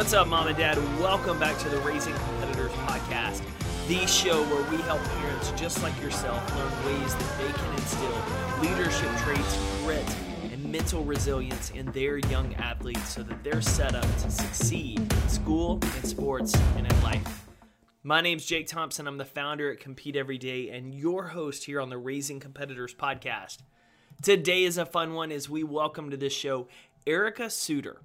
What's up, mom and dad? Welcome back to the Raising Competitors podcast, the show where we help parents just like yourself learn ways that they can instill leadership traits, grit, and mental resilience in their young athletes so that they're set up to succeed in school, in sports, and in life. My name's Jake Thompson. I'm the founder at Compete Every Day and your host here on the Raising Competitors podcast. Today is a fun one as we welcome to this show Erica Suter.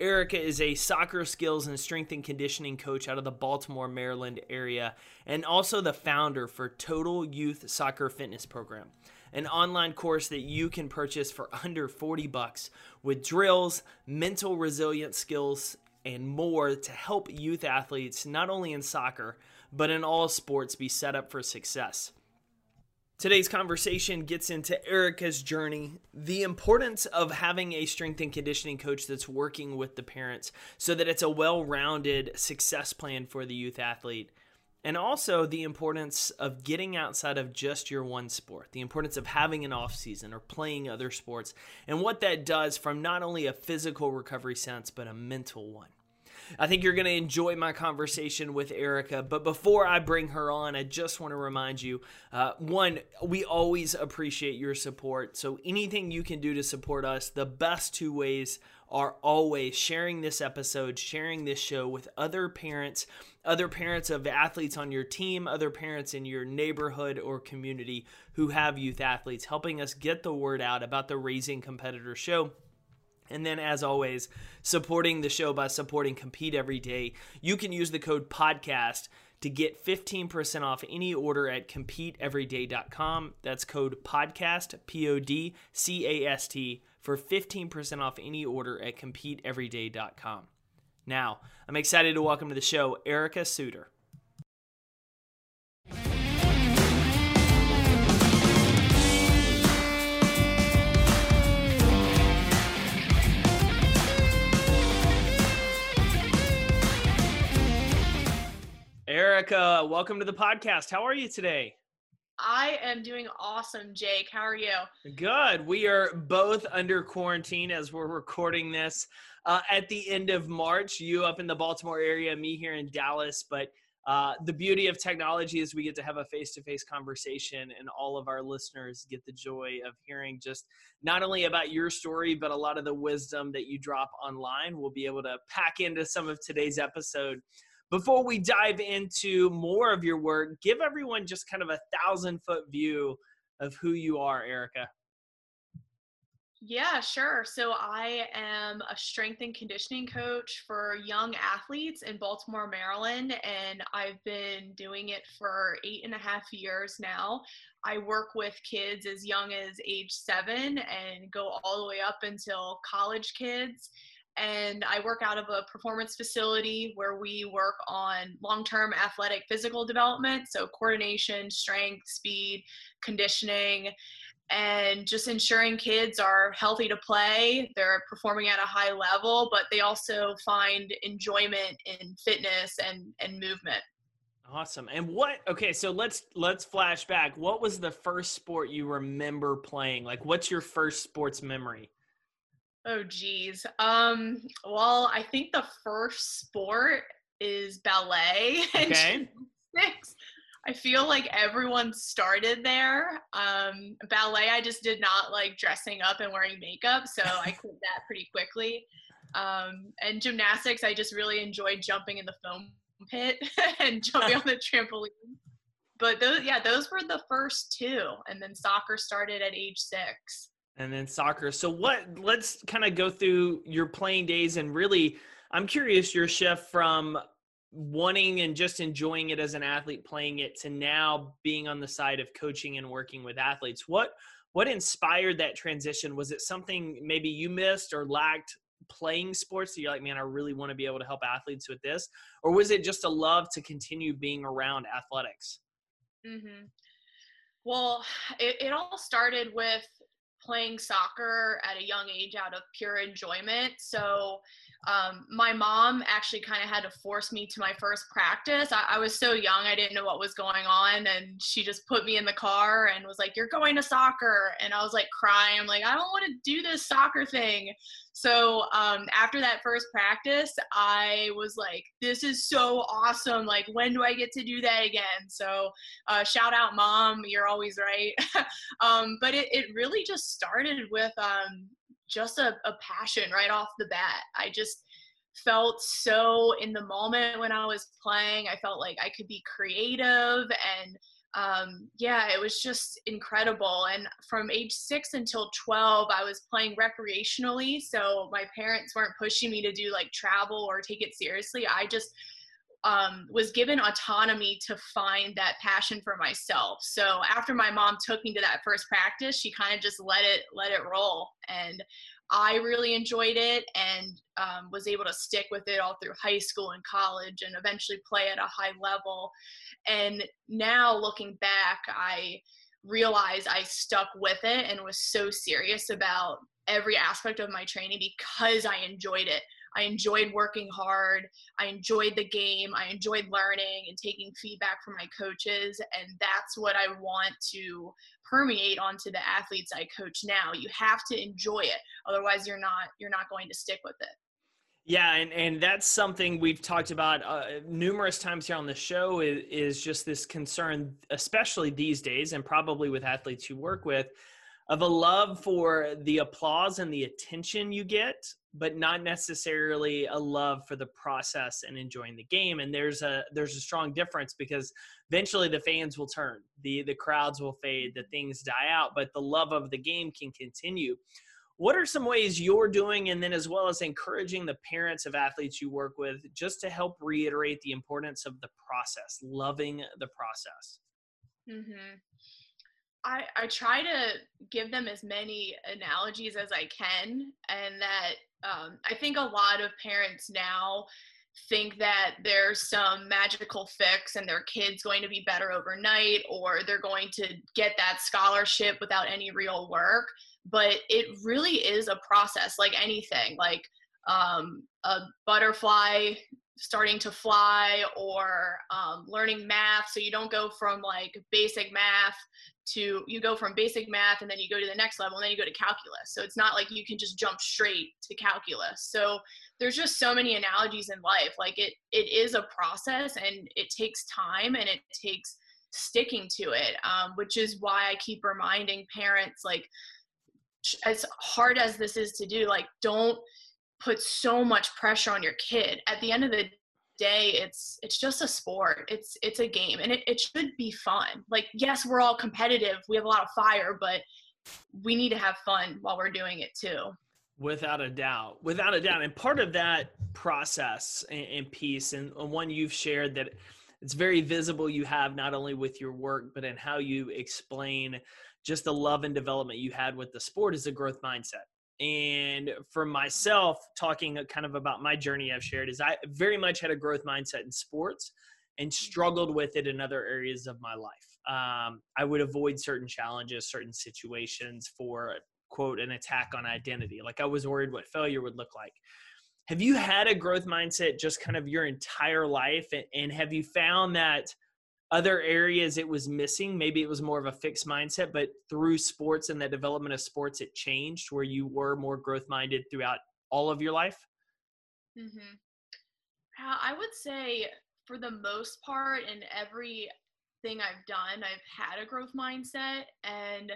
Erica is a soccer skills and strength and conditioning coach out of the Baltimore, Maryland area, and also the founder for Total Youth Soccer Fitness Program, an online course that you can purchase for under 40 bucks with drills, mental resilience skills, and more to help youth athletes not only in soccer, but in all sports be set up for success. Today's conversation gets into Erica's journey, the importance of having a strength and conditioning coach that's working with the parents so that it's a well rounded success plan for the youth athlete, and also the importance of getting outside of just your one sport, the importance of having an off season or playing other sports, and what that does from not only a physical recovery sense, but a mental one. I think you're going to enjoy my conversation with Erica. But before I bring her on, I just want to remind you uh, one, we always appreciate your support. So anything you can do to support us, the best two ways are always sharing this episode, sharing this show with other parents, other parents of athletes on your team, other parents in your neighborhood or community who have youth athletes, helping us get the word out about the Raising Competitor show and then, as always, supporting the show by supporting Compete Every Day. You can use the code podcast to get 15% off any order at competeeveryday.com. That's code podcast, P O D C A S T, for 15% off any order at competeeveryday.com. Now, I'm excited to welcome to the show Erica Suter. Erica, welcome to the podcast. How are you today? I am doing awesome, Jake. How are you? Good. We are both under quarantine as we're recording this uh, at the end of March. You up in the Baltimore area, me here in Dallas. But uh, the beauty of technology is we get to have a face to face conversation, and all of our listeners get the joy of hearing just not only about your story, but a lot of the wisdom that you drop online. We'll be able to pack into some of today's episode. Before we dive into more of your work, give everyone just kind of a thousand foot view of who you are, Erica. Yeah, sure. So I am a strength and conditioning coach for young athletes in Baltimore, Maryland, and I've been doing it for eight and a half years now. I work with kids as young as age seven and go all the way up until college kids and I work out of a performance facility where we work on long term athletic physical development, so coordination, strength, speed, conditioning, and just ensuring kids are healthy to play. They're performing at a high level, but they also find enjoyment in fitness and, and movement. Awesome. And what okay, so let's let's flash back. What was the first sport you remember playing? Like what's your first sports memory? Oh geez. Um, well, I think the first sport is ballet. Okay. Six. I feel like everyone started there. Um, ballet, I just did not like dressing up and wearing makeup, so I quit that pretty quickly. Um, and gymnastics, I just really enjoyed jumping in the foam pit and jumping on the trampoline. But those, yeah, those were the first two, and then soccer started at age six and then soccer. So what let's kind of go through your playing days and really I'm curious your shift from wanting and just enjoying it as an athlete playing it to now being on the side of coaching and working with athletes. What what inspired that transition? Was it something maybe you missed or lacked playing sports that you're like, man, I really want to be able to help athletes with this? Or was it just a love to continue being around athletics? Mm-hmm. Well, it, it all started with playing soccer at a young age out of pure enjoyment. So um, my mom actually kind of had to force me to my first practice. I, I, was so young, I didn't know what was going on. And she just put me in the car and was like, You're going to soccer. And I was like crying. I'm like, I don't want to do this soccer thing. So um, after that first practice, I was like, This is so awesome. Like, when do I get to do that again? So uh, shout out, mom. You're always right. um, but it, it really just started with um, just a, a passion right off the bat. I just felt so in the moment when I was playing. I felt like I could be creative and um, yeah, it was just incredible. And from age six until 12, I was playing recreationally. So my parents weren't pushing me to do like travel or take it seriously. I just um, was given autonomy to find that passion for myself. So after my mom took me to that first practice, she kind of just let it let it roll, and I really enjoyed it and um, was able to stick with it all through high school and college, and eventually play at a high level. And now looking back, I realized I stuck with it and was so serious about every aspect of my training because I enjoyed it. I enjoyed working hard. I enjoyed the game. I enjoyed learning and taking feedback from my coaches. And that's what I want to permeate onto the athletes I coach now. You have to enjoy it. Otherwise you're not you're not going to stick with it. Yeah, and, and that's something we've talked about uh, numerous times here on the show is, is just this concern, especially these days, and probably with athletes you work with, of a love for the applause and the attention you get, but not necessarily a love for the process and enjoying the game. And there's a there's a strong difference because eventually the fans will turn, the the crowds will fade, the things die out, but the love of the game can continue. What are some ways you're doing, and then as well as encouraging the parents of athletes you work with, just to help reiterate the importance of the process, loving the process? Mm-hmm. I, I try to give them as many analogies as I can, and that um, I think a lot of parents now think that there's some magical fix and their kid's going to be better overnight or they're going to get that scholarship without any real work. But it really is a process, like anything, like um, a butterfly starting to fly or um, learning math. So you don't go from like basic math to you go from basic math and then you go to the next level and then you go to calculus. So it's not like you can just jump straight to calculus. So there's just so many analogies in life. Like it it is a process and it takes time and it takes sticking to it um, which is why i keep reminding parents like as hard as this is to do like don't put so much pressure on your kid. At the end of the day it's it's just a sport. It's it's a game and it, it should be fun. Like yes we're all competitive. We have a lot of fire but we need to have fun while we're doing it too. Without a doubt. Without a doubt. And part of that process and, and piece and one you've shared that it's very visible you have not only with your work but in how you explain just the love and development you had with the sport is a growth mindset and for myself, talking kind of about my journey I've shared is I very much had a growth mindset in sports and struggled with it in other areas of my life. Um, I would avoid certain challenges, certain situations for quote an attack on identity. Like I was worried what failure would look like. Have you had a growth mindset just kind of your entire life? And, and have you found that other areas it was missing maybe it was more of a fixed mindset but through sports and the development of sports it changed where you were more growth minded throughout all of your life mm-hmm. i would say for the most part in everything i've done i've had a growth mindset and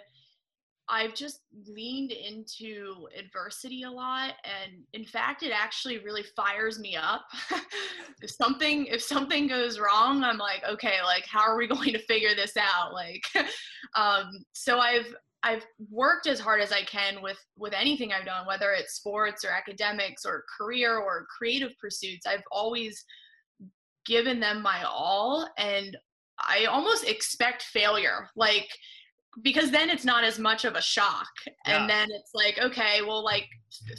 I've just leaned into adversity a lot and in fact it actually really fires me up. if something if something goes wrong, I'm like, okay, like how are we going to figure this out? Like um so I've I've worked as hard as I can with with anything I've done, whether it's sports or academics or career or creative pursuits. I've always given them my all and I almost expect failure. Like because then it's not as much of a shock yeah. and then it's like okay well like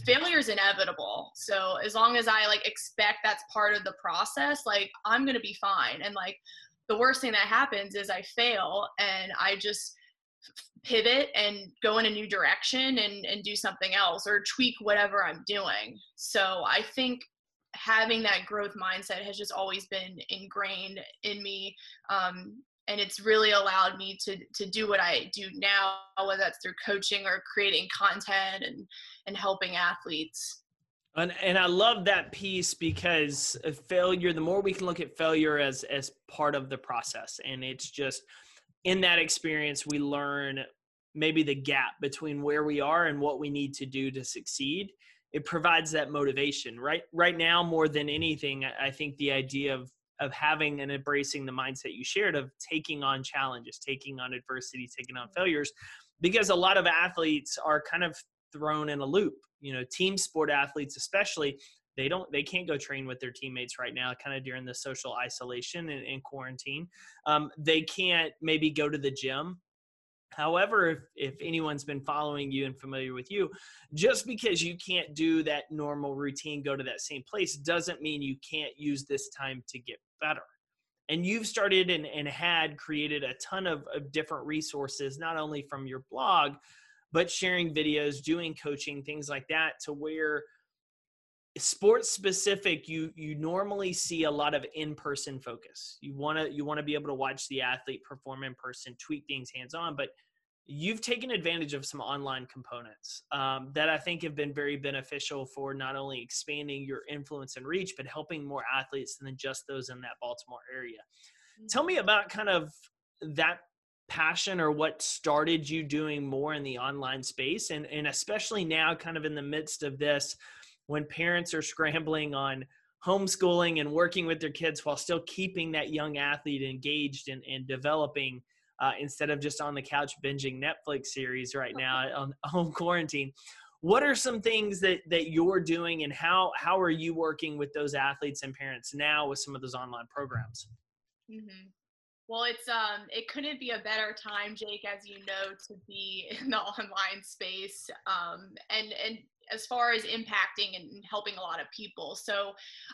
failure is inevitable so as long as i like expect that's part of the process like i'm gonna be fine and like the worst thing that happens is i fail and i just pivot and go in a new direction and, and do something else or tweak whatever I'm doing. So I think having that growth mindset has just always been ingrained in me. Um, and it's really allowed me to to do what I do now, whether that's through coaching or creating content and and helping athletes. And, and I love that piece because failure, the more we can look at failure as as part of the process. And it's just in that experience we learn maybe the gap between where we are and what we need to do to succeed. It provides that motivation. Right right now, more than anything, I think the idea of of having and embracing the mindset you shared of taking on challenges, taking on adversity, taking on failures, because a lot of athletes are kind of thrown in a loop. You know, team sport athletes, especially, they don't they can't go train with their teammates right now kind of during the social isolation and, and quarantine um, they can't maybe go to the gym however if, if anyone's been following you and familiar with you just because you can't do that normal routine go to that same place doesn't mean you can't use this time to get better. And you've started and, and had created a ton of, of different resources not only from your blog but sharing videos doing coaching things like that to where sports specific you you normally see a lot of in-person focus. You want to you want to be able to watch the athlete perform in person tweak things hands on but you've taken advantage of some online components um, that i think have been very beneficial for not only expanding your influence and reach but helping more athletes than just those in that baltimore area mm-hmm. tell me about kind of that passion or what started you doing more in the online space and and especially now kind of in the midst of this when parents are scrambling on homeschooling and working with their kids while still keeping that young athlete engaged and, and developing uh, instead of just on the couch binging netflix series right now on home quarantine. What are some things that that you're doing and how how are you working with those athletes and parents now with some of those online programs? Mm-hmm. Well, it's um, it couldn't be a better time, Jake, as you know, to be in the online space, um, and and as far as impacting and helping a lot of people. So,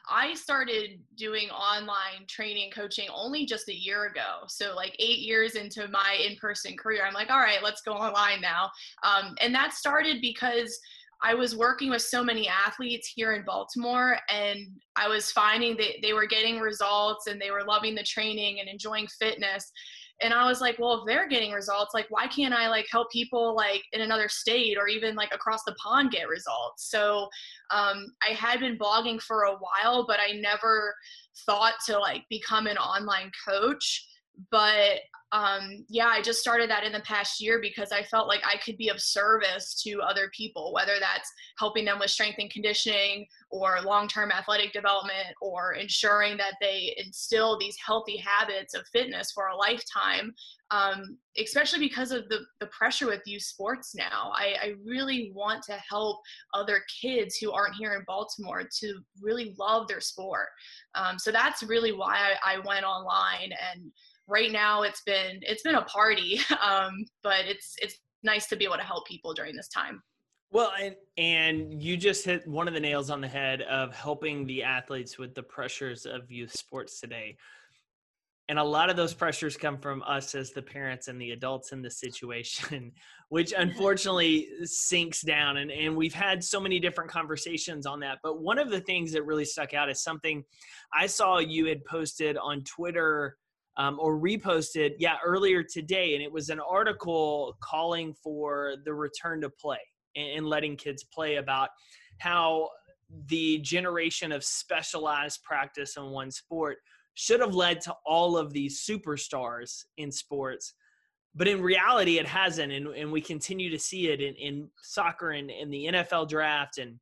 I started doing online training and coaching only just a year ago. So, like eight years into my in-person career, I'm like, all right, let's go online now, um, and that started because I was working with so many athletes here in Baltimore, and I was finding that they were getting results and they were loving the training and enjoying fitness. And I was like, well, if they're getting results, like, why can't I like help people like in another state or even like across the pond get results? So um, I had been blogging for a while, but I never thought to like become an online coach. But um, yeah, I just started that in the past year because I felt like I could be of service to other people, whether that's helping them with strength and conditioning or long term athletic development or ensuring that they instill these healthy habits of fitness for a lifetime. Um, especially because of the, the pressure with youth sports now. I, I really want to help other kids who aren't here in Baltimore to really love their sport. Um, so that's really why I, I went online and right now it's been it's been a party um, but it's it's nice to be able to help people during this time. Well and and you just hit one of the nails on the head of helping the athletes with the pressures of youth sports today. And a lot of those pressures come from us as the parents and the adults in the situation which unfortunately sinks down. And, and we've had so many different conversations on that. But one of the things that really stuck out is something i saw you had posted on twitter um, or reposted, yeah, earlier today, and it was an article calling for the return to play and, and letting kids play about how the generation of specialized practice in one sport should have led to all of these superstars in sports but in reality it hasn't and, and we continue to see it in, in soccer and in the nfl draft and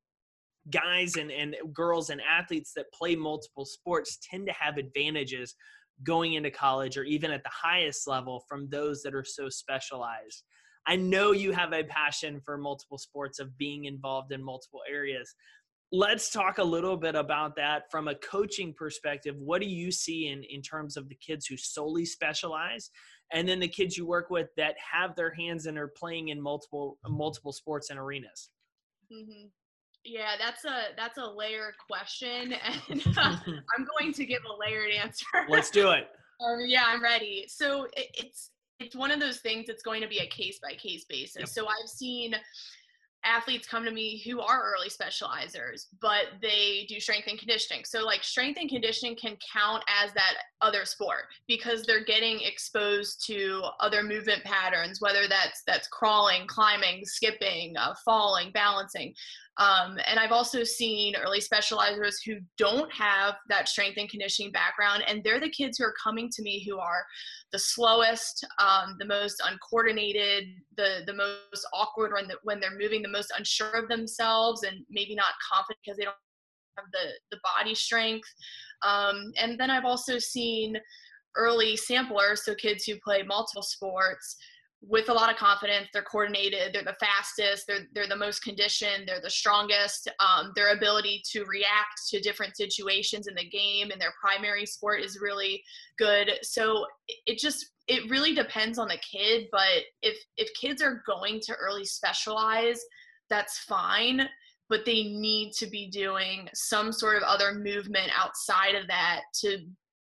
guys and, and girls and athletes that play multiple sports tend to have advantages going into college or even at the highest level from those that are so specialized. I know you have a passion for multiple sports of being involved in multiple areas. Let's talk a little bit about that from a coaching perspective. What do you see in, in terms of the kids who solely specialize and then the kids you work with that have their hands and are playing in multiple multiple sports and arenas? Mm-hmm. Yeah, that's a that's a layered question, and uh, I'm going to give a layered answer. Let's do it. Um, yeah, I'm ready. So it, it's it's one of those things that's going to be a case by case basis. Yep. So I've seen athletes come to me who are early specializers, but they do strength and conditioning. So, like, strength and conditioning can count as that other sport because they're getting exposed to other movement patterns, whether that's that's crawling, climbing, skipping, uh, falling, balancing. Um, and I've also seen early specializers who don't have that strength and conditioning background, and they're the kids who are coming to me who are the slowest, um, the most uncoordinated, the the most awkward when the, when they're moving, the most unsure of themselves, and maybe not confident because they don't have the the body strength. Um, and then I've also seen early samplers, so kids who play multiple sports with a lot of confidence. They're coordinated. They're the fastest. They're they're the most conditioned. They're the strongest. Um, their ability to react to different situations in the game and their primary sport is really good. So it just it really depends on the kid. But if if kids are going to early specialize, that's fine. But they need to be doing some sort of other movement outside of that to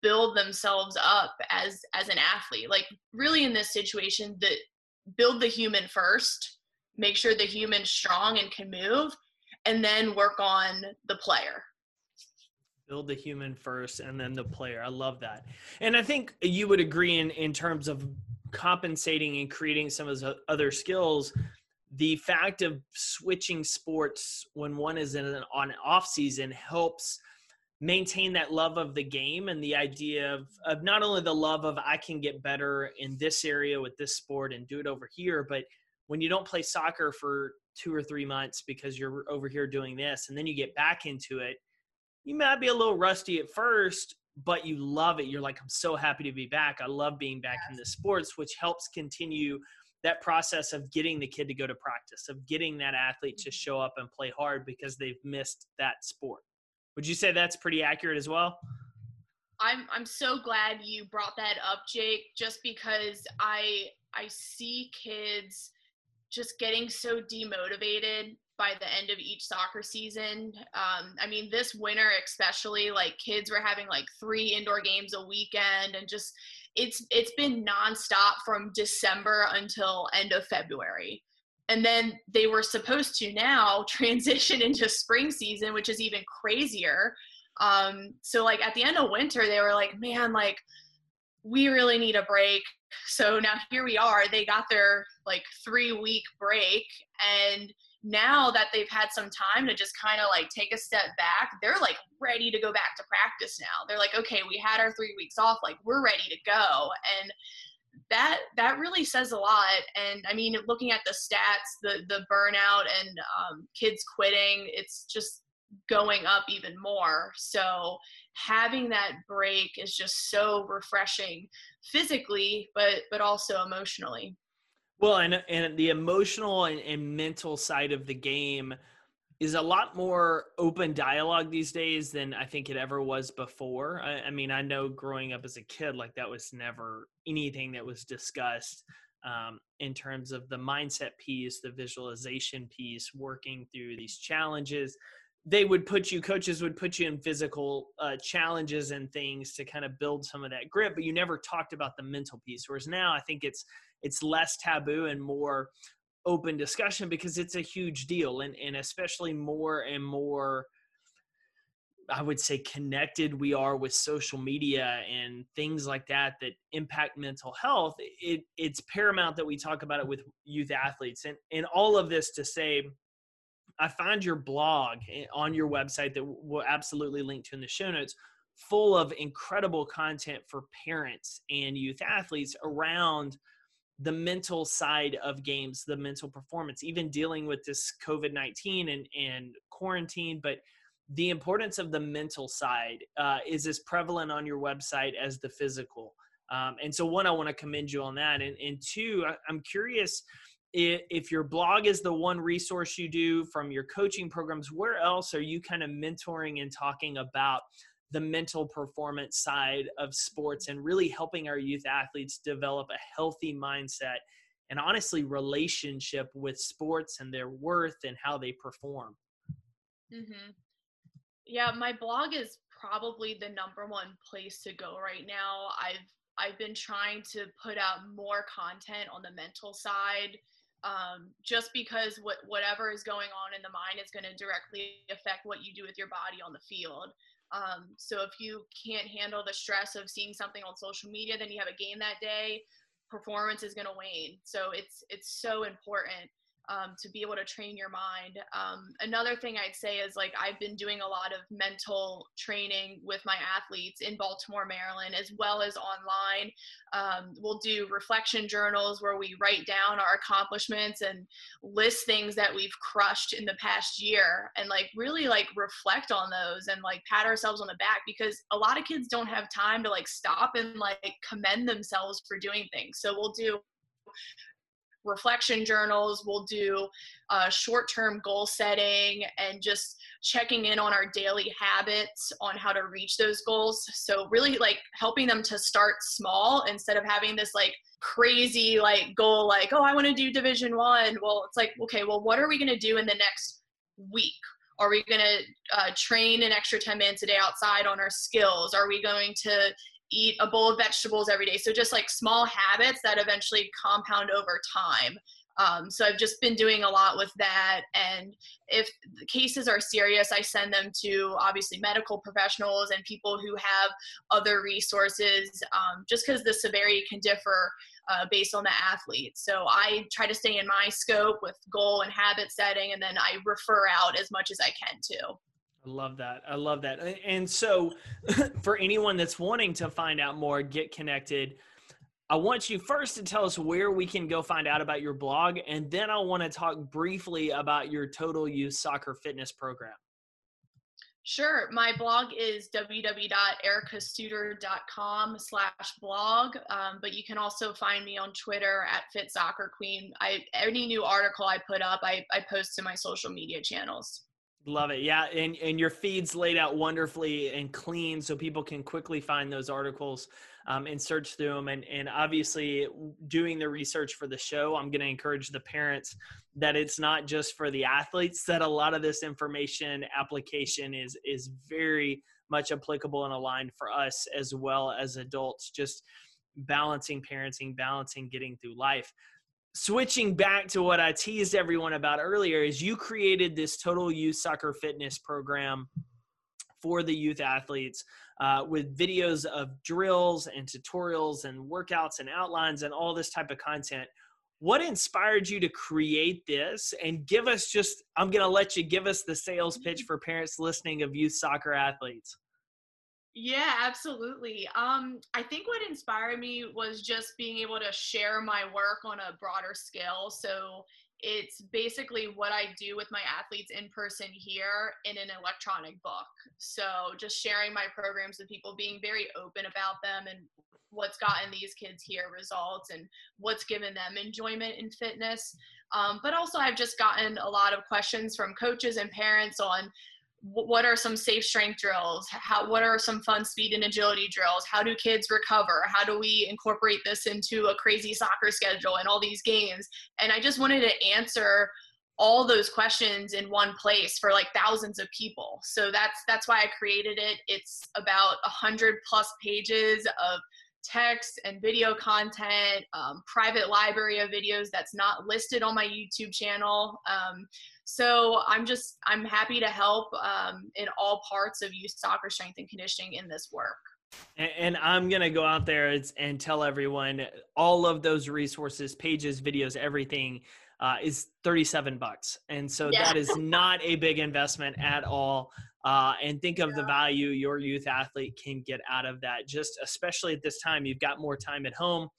build themselves up as as an athlete. Like really in this situation that build the human first make sure the human's strong and can move and then work on the player. Build the human first and then the player. I love that. And i think you would agree in in terms of compensating and creating some of those other skills the fact of switching sports when one is in an on off season helps maintain that love of the game and the idea of, of not only the love of I can get better in this area with this sport and do it over here, but when you don't play soccer for two or three months because you're over here doing this and then you get back into it, you might be a little rusty at first, but you love it. You're like, I'm so happy to be back. I love being back yes. in the sports, which helps continue that process of getting the kid to go to practice, of getting that athlete to show up and play hard because they've missed that sport. Would you say that's pretty accurate as well? I'm I'm so glad you brought that up, Jake, just because I I see kids just getting so demotivated by the end of each soccer season. Um, I mean, this winter especially, like kids were having like three indoor games a weekend, and just it's it's been nonstop from December until end of February and then they were supposed to now transition into spring season which is even crazier. Um, so like at the end of winter they were like man like we really need a break. So now here we are they got their like three week break. And now that they've had some time to just kind of like take a step back they're like ready to go back to practice now. They're like okay we had our three weeks off like we're ready to go. And that that really says a lot. And i mean looking at the stats the the burnout and um, kids quitting it's just going up even more. So having that break is just so refreshing physically but but also emotionally. Well and and the emotional and, and mental side of the game is a lot more open dialogue these days than I think it ever was before. I, I, mean, I know growing up as a kid, like that was never anything that was discussed um, in terms of the mindset piece, the visualization piece, working through these challenges. They would put you, coaches would put you in physical uh, challenges and things to kind of build some of that grip, but you never talked about the mental piece. Whereas now, I think it's it's less taboo and more open discussion because it's a huge deal and, and especially more and more I would say connected we are with social media and things like that that impact mental health, it, it's paramount that we talk about it with youth athletes. And, and all of this to say, I find your blog eh, on your website that we'll absolutely link to in the show notes full of incredible content for parents and youth athletes around – the mental side of games, the mental performance, even dealing with this COVID 19 and, and quarantine. But the importance of the mental side uh, is as prevalent on your website as the physical. Um, and so, one, I want to commend you on that. And, and two, I'm curious if, if your blog is the one resource you do from your coaching programs, where else are you kind of mentoring and talking about the mental performance side of sports and really helping our youth athletes develop a healthy mindset and honestly relationship with sports and their worth and how they perform. Mm-hmm. Yeah, my blog is probably the number one place to go right now. I've I've been trying to put out more content on the mental side um, just because what, whatever is going on in the mind is going to directly affect what you do with your body on the field. Um, so if you can't handle the stress of seeing something on social media, then you have a game that day, performance is going to wane. So it's it's so important um, to be able to train your mind. Um, another thing I'd say is like I've been doing a lot of mental training with my athletes in Baltimore, Maryland, as well as online. Um, we'll do reflection journals where we write down our accomplishments and list things that we've crushed in the past year and like really like reflect on those and like pat ourselves on the back because a lot of kids don't have time to like stop and like commend themselves for doing things. So we'll do reflection journals. We'll do uh, short term goal setting and just checking in on our daily habits on how to reach those goals. So, really, like helping them to start small instead of having this like crazy like goal like oh i want to do division one well it's like okay well what are we going to do in the next week are we going to uh, train an extra 10 minutes a day outside on our skills are we going to eat a bowl of vegetables every day. So just like small habits that eventually compound over time. Um, so I've just been doing a lot with that. And if the cases are serious, I send them to obviously medical professionals and people who have other resources, um, just because the severity can differ uh, based on the athlete. So I try to stay in my scope with goal and habit setting, and then I refer out as much as I can too. I love that. I love that. And so, for anyone that's wanting to find out more, get connected. I want you first to tell us where we can go find out about your blog, and then I want to talk briefly about your Total Youth Soccer Fitness program. Sure. My blog is www.ericasuter.com slash blog, um, but you can also find me on Twitter at Fit Soccer Queen. I, any new article I put up, I, I post to my social media channels. Love it. Yeah. And, and your feed's laid out wonderfully and clean so people can quickly find those articles um, and search through them. And, and obviously, doing the research for the show, I'm going to encourage the parents that it's not just for the athletes, that a lot of this information application is, is very much applicable and aligned for us as well as adults, just balancing parenting, balancing getting through life switching back to what I teased everyone about earlier is you created this total youth soccer fitness program for the youth athletes uh, with videos of drills and tutorials and workouts and outlines and all this type of content. What inspired you to create this? And give us just, I'm going to let you give us the sales pitch for parents listening of youth soccer athletes. Yeah, absolutely. Um, I think what inspired me was just being able to share my work on a broader scale. So it's basically what I do with my athletes in person here in an electronic book. So just sharing my programs with people, being very open about them and what's gotten these kids here results and what's given them enjoyment in fitness. Um, but also, I've just gotten a lot of questions from coaches and parents on what are some safe strength drills? How what are some fun speed and agility drills? How do kids recover? How do we incorporate this into a crazy soccer schedule and all these games? And i just wanted to answer all those questions in one place for like thousands of people. So that's that's why i created it. It's about a hundred plus pages of text and video content um, private library of videos that's not listed on my youtube channel. Um, so I'm just I'm happy to help um, in all parts of youth soccer strength and conditioning in this work. And, I'm going to go out there and tell everyone all of those resources, pages, videos, everything uh, is 37 bucks. And so yeah. that is not a big investment at all. Uh, and think of yeah. the value your youth athlete can get out of that. Just especially at this time, you've got more time at home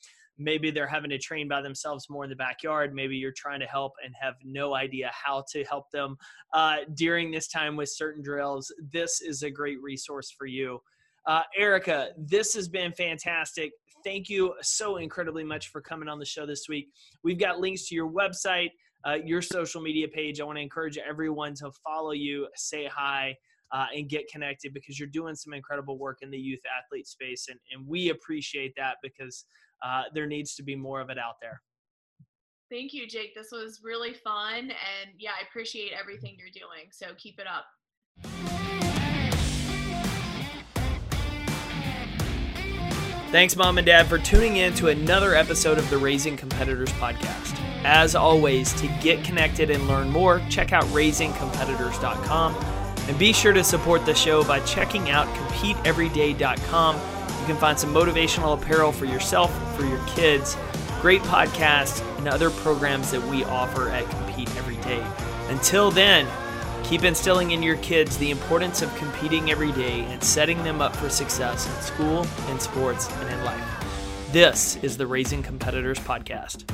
maybe they're having to train by themselves more in the backyard. Maybe you're trying to help and have no idea how to help them uh, during this time with certain drills. This is a great resource for you. Uh, erica this has been fantastic. Thank you so incredibly much for coming on the show this week. We've got links to your website uh, your social media page. I want to encourage everyone to follow you say hi uh, and get connected because you're doing some incredible work in the youth athlete space and, and we appreciate that because uh, there needs to be more of it out there. Thank you, Jake. This was really fun. And yeah, I appreciate everything you're doing. So keep it up. Thanks, Mom and Dad, for tuning in to another episode of the Raising Competitors podcast. As always, to get connected and learn more, check out raisingcompetitors.com and be sure to support the show by checking out competeeveryday.com. Can find some motivational apparel for yourself, for your kids, great podcasts, and other programs that we offer at Compete Every Day. Until then, keep instilling in your kids the importance of competing every day and setting them up for success in school, in sports, and in life. This is the Raising Competitors Podcast.